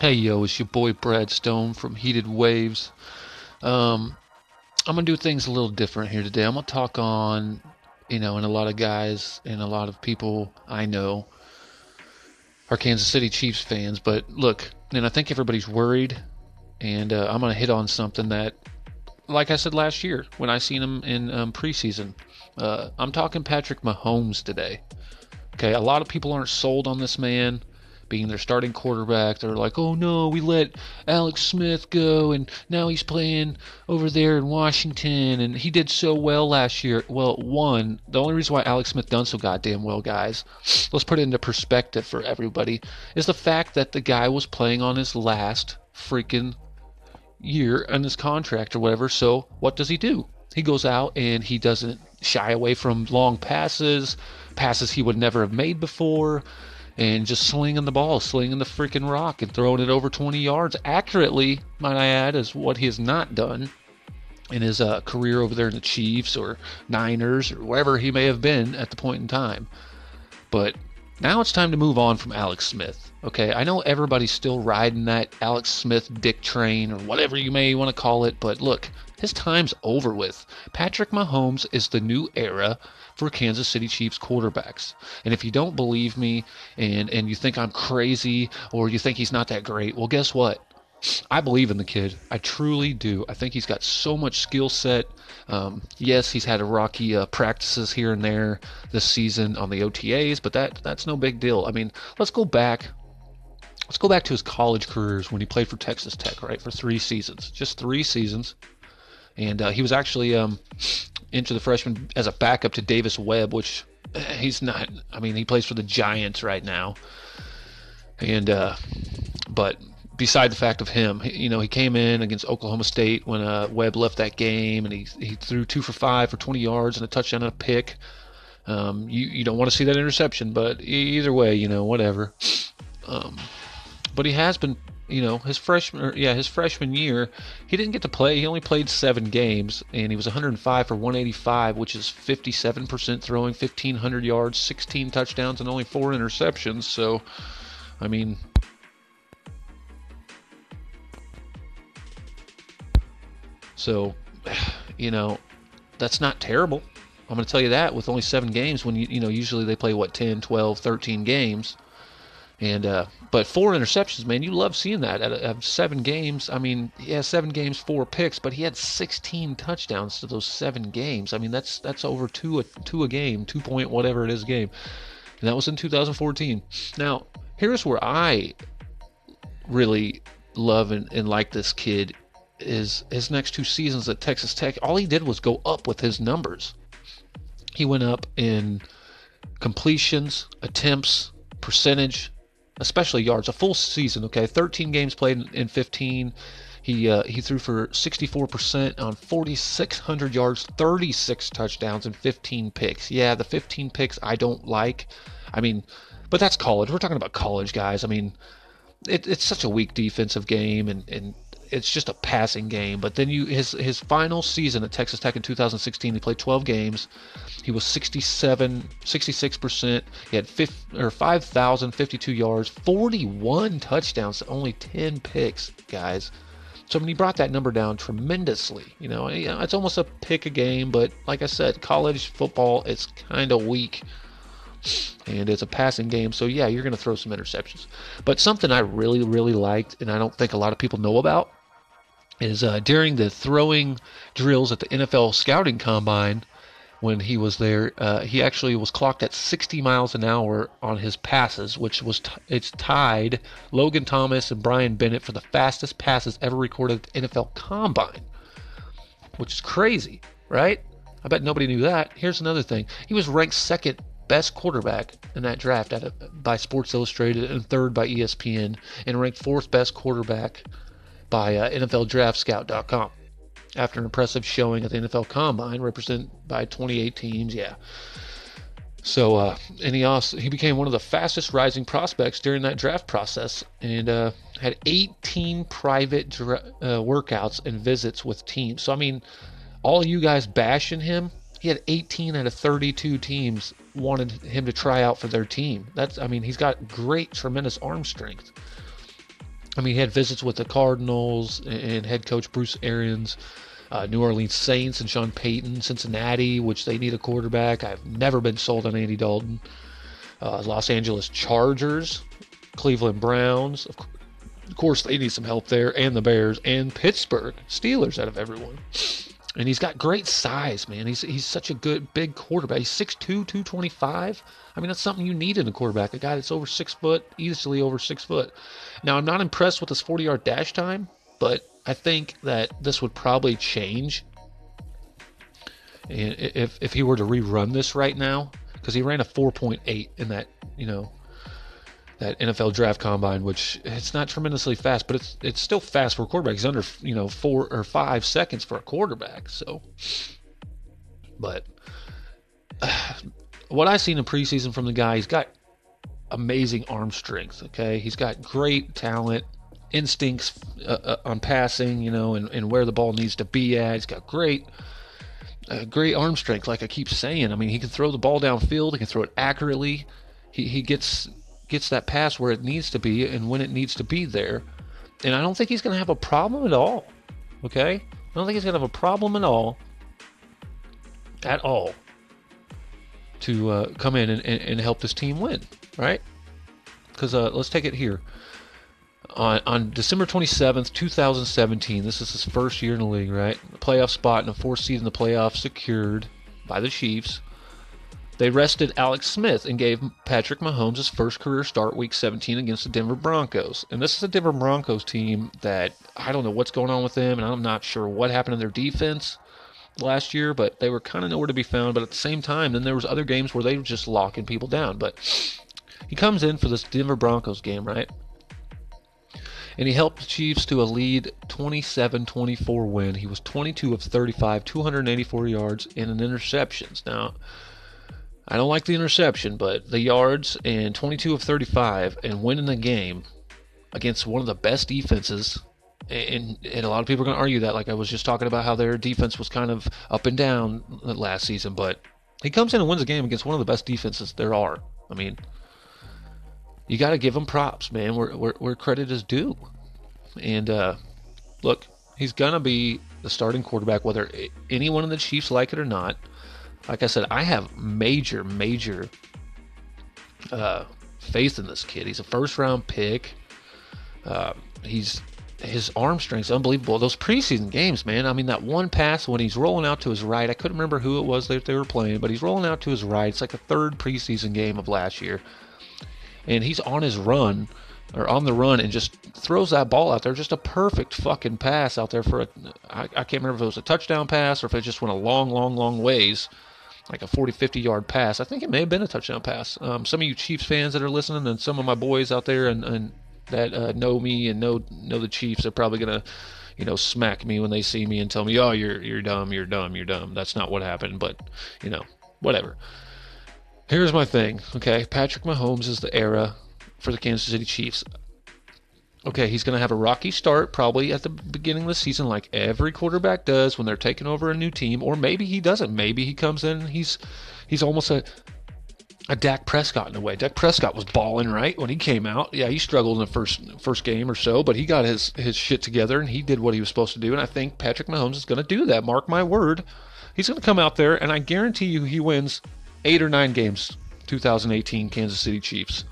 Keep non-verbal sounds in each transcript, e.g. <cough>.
Hey yo, it's your boy Brad Stone from Heated Waves. Um, I'm gonna do things a little different here today. I'm gonna talk on, you know, and a lot of guys and a lot of people I know are Kansas City Chiefs fans. But look, and I think everybody's worried, and uh, I'm gonna hit on something that, like I said last year when I seen him in um, preseason. Uh, I'm talking Patrick Mahomes today. Okay, a lot of people aren't sold on this man being their starting quarterback. They're like, oh no, we let Alex Smith go, and now he's playing over there in Washington, and he did so well last year. Well, one, the only reason why Alex Smith done so goddamn well, guys, let's put it into perspective for everybody, is the fact that the guy was playing on his last freaking year on his contract or whatever. So what does he do? He goes out and he doesn't shy away from long passes, passes he would never have made before and just slinging the ball, slinging the freaking rock, and throwing it over 20 yards accurately, might I add, is what he has not done in his uh, career over there in the Chiefs or Niners or wherever he may have been at the point in time. But now it's time to move on from Alex Smith. Okay, I know everybody's still riding that Alex Smith dick train or whatever you may want to call it, but look, his time's over with. Patrick Mahomes is the new era for Kansas City Chiefs quarterbacks. And if you don't believe me and and you think I'm crazy or you think he's not that great, well guess what? I believe in the kid. I truly do. I think he's got so much skill set. Um, yes, he's had a rocky uh, practices here and there this season on the OTAs, but that that's no big deal. I mean, let's go back. Let's go back to his college careers when he played for Texas Tech, right, for three seasons, just three seasons, and uh, he was actually um, into the freshman as a backup to Davis Webb, which eh, he's not. I mean, he plays for the Giants right now, and uh, but beside the fact of him, you know, he came in against Oklahoma State when uh, Webb left that game, and he he threw two for five for 20 yards and a touchdown and a pick. Um, you you don't want to see that interception, but either way, you know, whatever. Um, but he has been you know his freshman yeah his freshman year he didn't get to play. He only played seven games and he was 105 for 185 which is 57% throwing 1500 yards 16 touchdowns and only four interceptions. So i mean so you know that's not terrible. I'm going to tell you that with only seven games when you you know usually they play what 10 12 13 games and uh, but four interceptions, man, you love seeing that at, at seven games. I mean, yeah, seven games, four picks, but he had 16 touchdowns to those seven games. I mean, that's that's over two a two a game, two point whatever it is game, and that was in 2014. Now, here's where I really love and, and like this kid is his next two seasons at Texas Tech. All he did was go up with his numbers. He went up in completions, attempts, percentage, especially yards, a full season. Okay, 13 games played in 15. He uh, he threw for 64% on 4,600 yards, 36 touchdowns, and 15 picks. Yeah, the 15 picks I don't like. I mean, but that's college. We're talking about college guys. I mean, it, it's such a weak defensive game, and, and it's just a passing game. But then you his his final season at Texas Tech in 2016, he played 12 games. He was 67, 66%. He had 5, or 5,052 yards, 41 touchdowns, only 10 picks, guys. So I mean, he brought that number down tremendously. You know, it's almost a pick a game, but like I said, college football it's kind of weak, and it's a passing game. So yeah, you're going to throw some interceptions. But something I really, really liked, and I don't think a lot of people know about, is uh, during the throwing drills at the NFL scouting combine when he was there, uh, he actually was clocked at 60 miles an hour on his passes, which was t- it's tied Logan Thomas and Bryan Bennett for the fastest passes ever recorded at the NFL Combine, which is crazy, right? I bet nobody knew that. Here's another thing: he was ranked second best quarterback in that draft a, by Sports Illustrated and third by ESPN, and ranked fourth best quarterback by uh, NFLDraftScout.com. After an impressive showing at the NFL Combine, represented by 28 teams, yeah. So, uh, and he also he became one of the fastest rising prospects during that draft process, and uh, had 18 private dra- uh, workouts and visits with teams. So, I mean, all you guys bashing him, he had 18 out of 32 teams wanted him to try out for their team. That's, I mean, he's got great, tremendous arm strength. I mean, he had visits with the Cardinals and head coach Bruce Arians, uh, New Orleans Saints and Sean Payton, Cincinnati, which they need a quarterback. I've never been sold on Andy Dalton. Uh, Los Angeles Chargers, Cleveland Browns. Of course, they need some help there, and the Bears, and Pittsburgh Steelers out of everyone. And he's got great size, man. He's he's such a good big quarterback. He's 6'2", 225. I mean, that's something you need in a quarterback. A guy that's over six foot, easily over six foot. Now, I'm not impressed with his 40 yard dash time, but I think that this would probably change. And if if he were to rerun this right now, because he ran a 4.8 in that, you know, that NFL draft combine, which it's not tremendously fast, but it's it's still fast for a quarterback. He's under you know four or five seconds for a quarterback. So, but uh, <sighs> what I've seen in preseason from the guy, he's got amazing arm strength. Okay, he's got great talent, instincts uh, uh, on passing, you know, and, and where the ball needs to be at. He's got great. Uh, great arm strength, like I keep saying. I mean, he can throw the ball downfield. He can throw it accurately. He, he gets gets that pass where it needs to be and when it needs to be there. And I don't think he's going to have a problem at all. Okay? I don't think he's going to have a problem at all. At all. To uh, come in and, and, and, help this team win. Right? Because uh, let's take it here. On, on December 27th, 2017, this is his first year in the league, right? A playoff spot and a fourth seed in the playoffs secured by the Chiefs. They rested Alex Smith and gave Patrick Mahomes his first career start week 17 against the Denver Broncos. And this is a Denver Broncos team that I don't know what's going on with them, and I'm not sure what happened to their defense last year, but they were kind of nowhere to be found. But at the same time, then there was other games where they were just locking people down. But he comes in for this Denver Broncos game, right? And he helped the Chiefs to a lead 27 24 win. He was 22 of 35, 284 yards, and an interceptions. Now, I don't like the interception, but the yards and 22 of 35 and winning the game against one of the best defenses. And, and a lot of people are going to argue that, like I was just talking about how their defense was kind of up and down last season, but he comes in and wins a game against one of the best defenses there are. I mean, you got to give him props, man, where, where, where credit is due. And uh, look, he's going to be the starting quarterback, whether anyone in the Chiefs like it or not like I said, I have major, major uh, faith in this kid. He's a first round pick. Uh, he's his arm strength's unbelievable. Those preseason games, man. I mean, that one pass when he's rolling out to his right. I couldn't remember who it was that they were playing, but he's rolling out to his right. It's like a third preseason game of last year, and he's on his run or on the run and just throws that ball out there. Just a perfect fucking pass out there for a. I, I can't remember if it was a touchdown pass or if it just went a long, long, long ways like a 40, 50 yard pass. I think it may have been a touchdown pass. Um, some of you Chiefs fans that are listening, and some of my boys out there and, and that uh, know me and know know the Chiefs are probably gonna, you know, smack me when they see me and tell me, "Oh, you're you're dumb, you're dumb, you're dumb." That's not what happened, but you know, whatever. Here's my thing, okay? Patrick Mahomes is the era for the Kansas City Chiefs okay, he's going to have a rocky start probably at the beginning of the season, like every quarterback does when they're taking over a new team, or maybe he doesn't. Maybe he comes in, he's he's almost a a Dak Prescott in a way. Dak Prescott was balling right when he came out. Yeah, he struggled in the first first game or so, but he got his his shit together and he did what he was supposed to do. And I think Patrick Mahomes is going to do that. Mark my word, he's going to come out there, and I guarantee you he wins eight or nine games. 2018 Kansas City Chiefs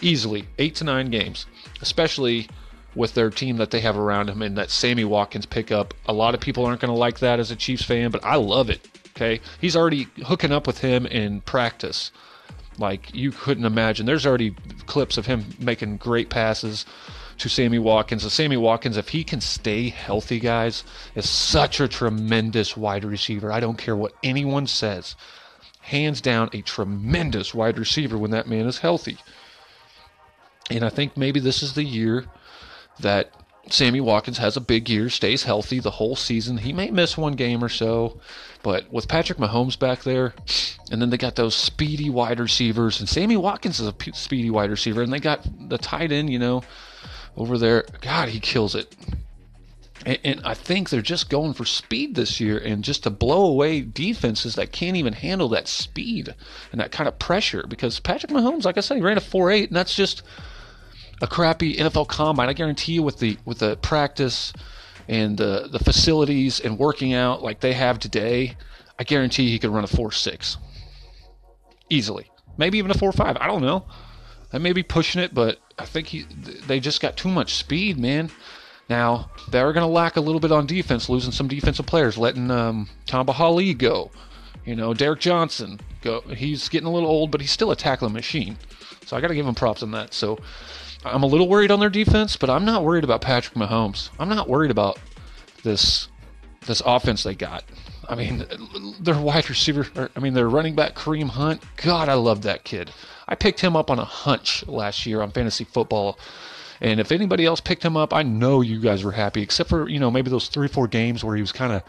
easily eight to nine games, especially with their team that they have around him and that Sammy Watkins pickup. A lot of people aren't going to like that as a Chiefs fan, but I love it. Okay, he's already hooking up with him in practice, like you couldn't imagine. There's already clips of him making great passes to Sammy Watkins. And Sammy Watkins, if he can stay healthy, guys, is such a tremendous wide receiver. I don't care what anyone says. Hands down, a tremendous wide receiver when that man is healthy. And I think maybe this is the year that Sammy Watkins has a big year, stays healthy the whole season. He may miss one game or so, but with Patrick Mahomes back there, and then they got those speedy wide receivers, and Sammy Watkins is a speedy wide receiver, and they got the tight end, you know, over there. God, he kills it. And, and I think they're just going for speed this year and just to blow away defenses that can't even handle that speed and that kind of pressure. Because Patrick Mahomes, like I said, he ran a 4 8, and that's just a crappy NFL combine, I guarantee you with the with the practice and the the facilities and working out like they have today, I guarantee he could run a four six easily, maybe even a four five. I don't know. I may be pushing it, but I think he they just got too much speed, man. Now they're going to lack a little bit on defense, losing some defensive players, letting um, Tamba Hali go. You know, Derrick Johnson go. He's getting a little old, but he's still a tackling machine. So I got to give him props on that. So I'm a little worried on their defense, but I'm not worried about Patrick Mahomes. I'm not worried about this this offense they got. I mean, their wide receiver, I mean, their running back Kareem Hunt. God, I love that kid. I picked him up on a hunch last year on fantasy football. And if anybody else picked him up, I know you guys were happy, except for, you know, maybe those three, four games where he was kind of,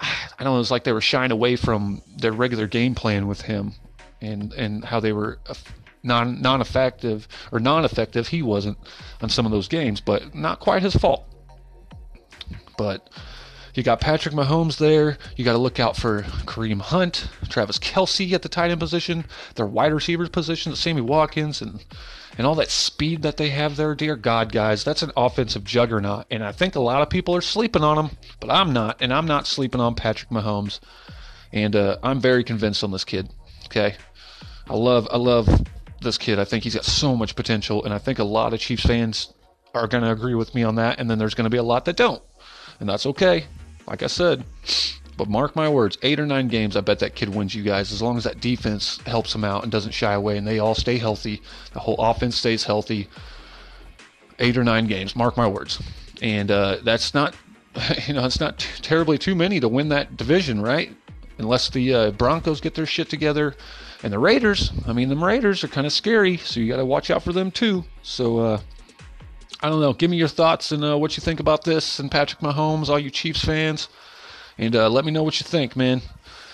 I don't know, it was like they were shying away from their regular game plan with him and, and how they were non, non-effective or non-effective. He wasn't on some of those games, but not quite his fault. But you got Patrick Mahomes there. You got to look out for Kareem Hunt, Travis Kelce at the tight end position, their wide receivers position, Sammy Watkins, and and all that speed that they have there. Dear God, guys, that's an offensive juggernaut, and I think a lot of people are sleeping on him, but I'm not, and I'm not sleeping on Patrick Mahomes, and uh, I'm very convinced on this kid. Okay, I love I love this kid. I think he's got so much potential, and I think a lot of Chiefs fans are going to agree with me on that, and then there's going to be a lot that don't, and that's okay like I said. But mark my words, eight or nine games, I bet that kid wins you guys as long as that defense helps him out and doesn't shy away and they all stay healthy. The whole offense stays healthy. Eight or nine games, mark my words. And uh, that's not, <laughs> you know, it's not t- terribly too many to win that division, right? Unless the uh, Broncos get their shit together. And the Raiders, I mean, the Raiders are kind of scary, so you got to watch out for them too. So, uh, I don't know. Give me your thoughts and uh, what you think about this and Patrick Mahomes, all you Chiefs fans, and uh, let me know what you think, man.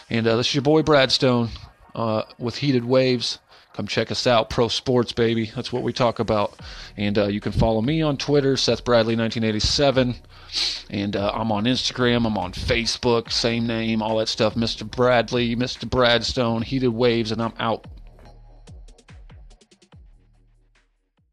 And uh, this is your boy Brad Stone uh, with Heated Waves. Come check us out, Pro Sports, baby. That's what we talk about. And uh, you can follow me on Twitter, Seth Bradley 1987. And uh, I'm on Instagram. I'm on Facebook, same name, all that stuff. Mr. Bradley, Mr. Bradstone, Heated Waves, and I'm out.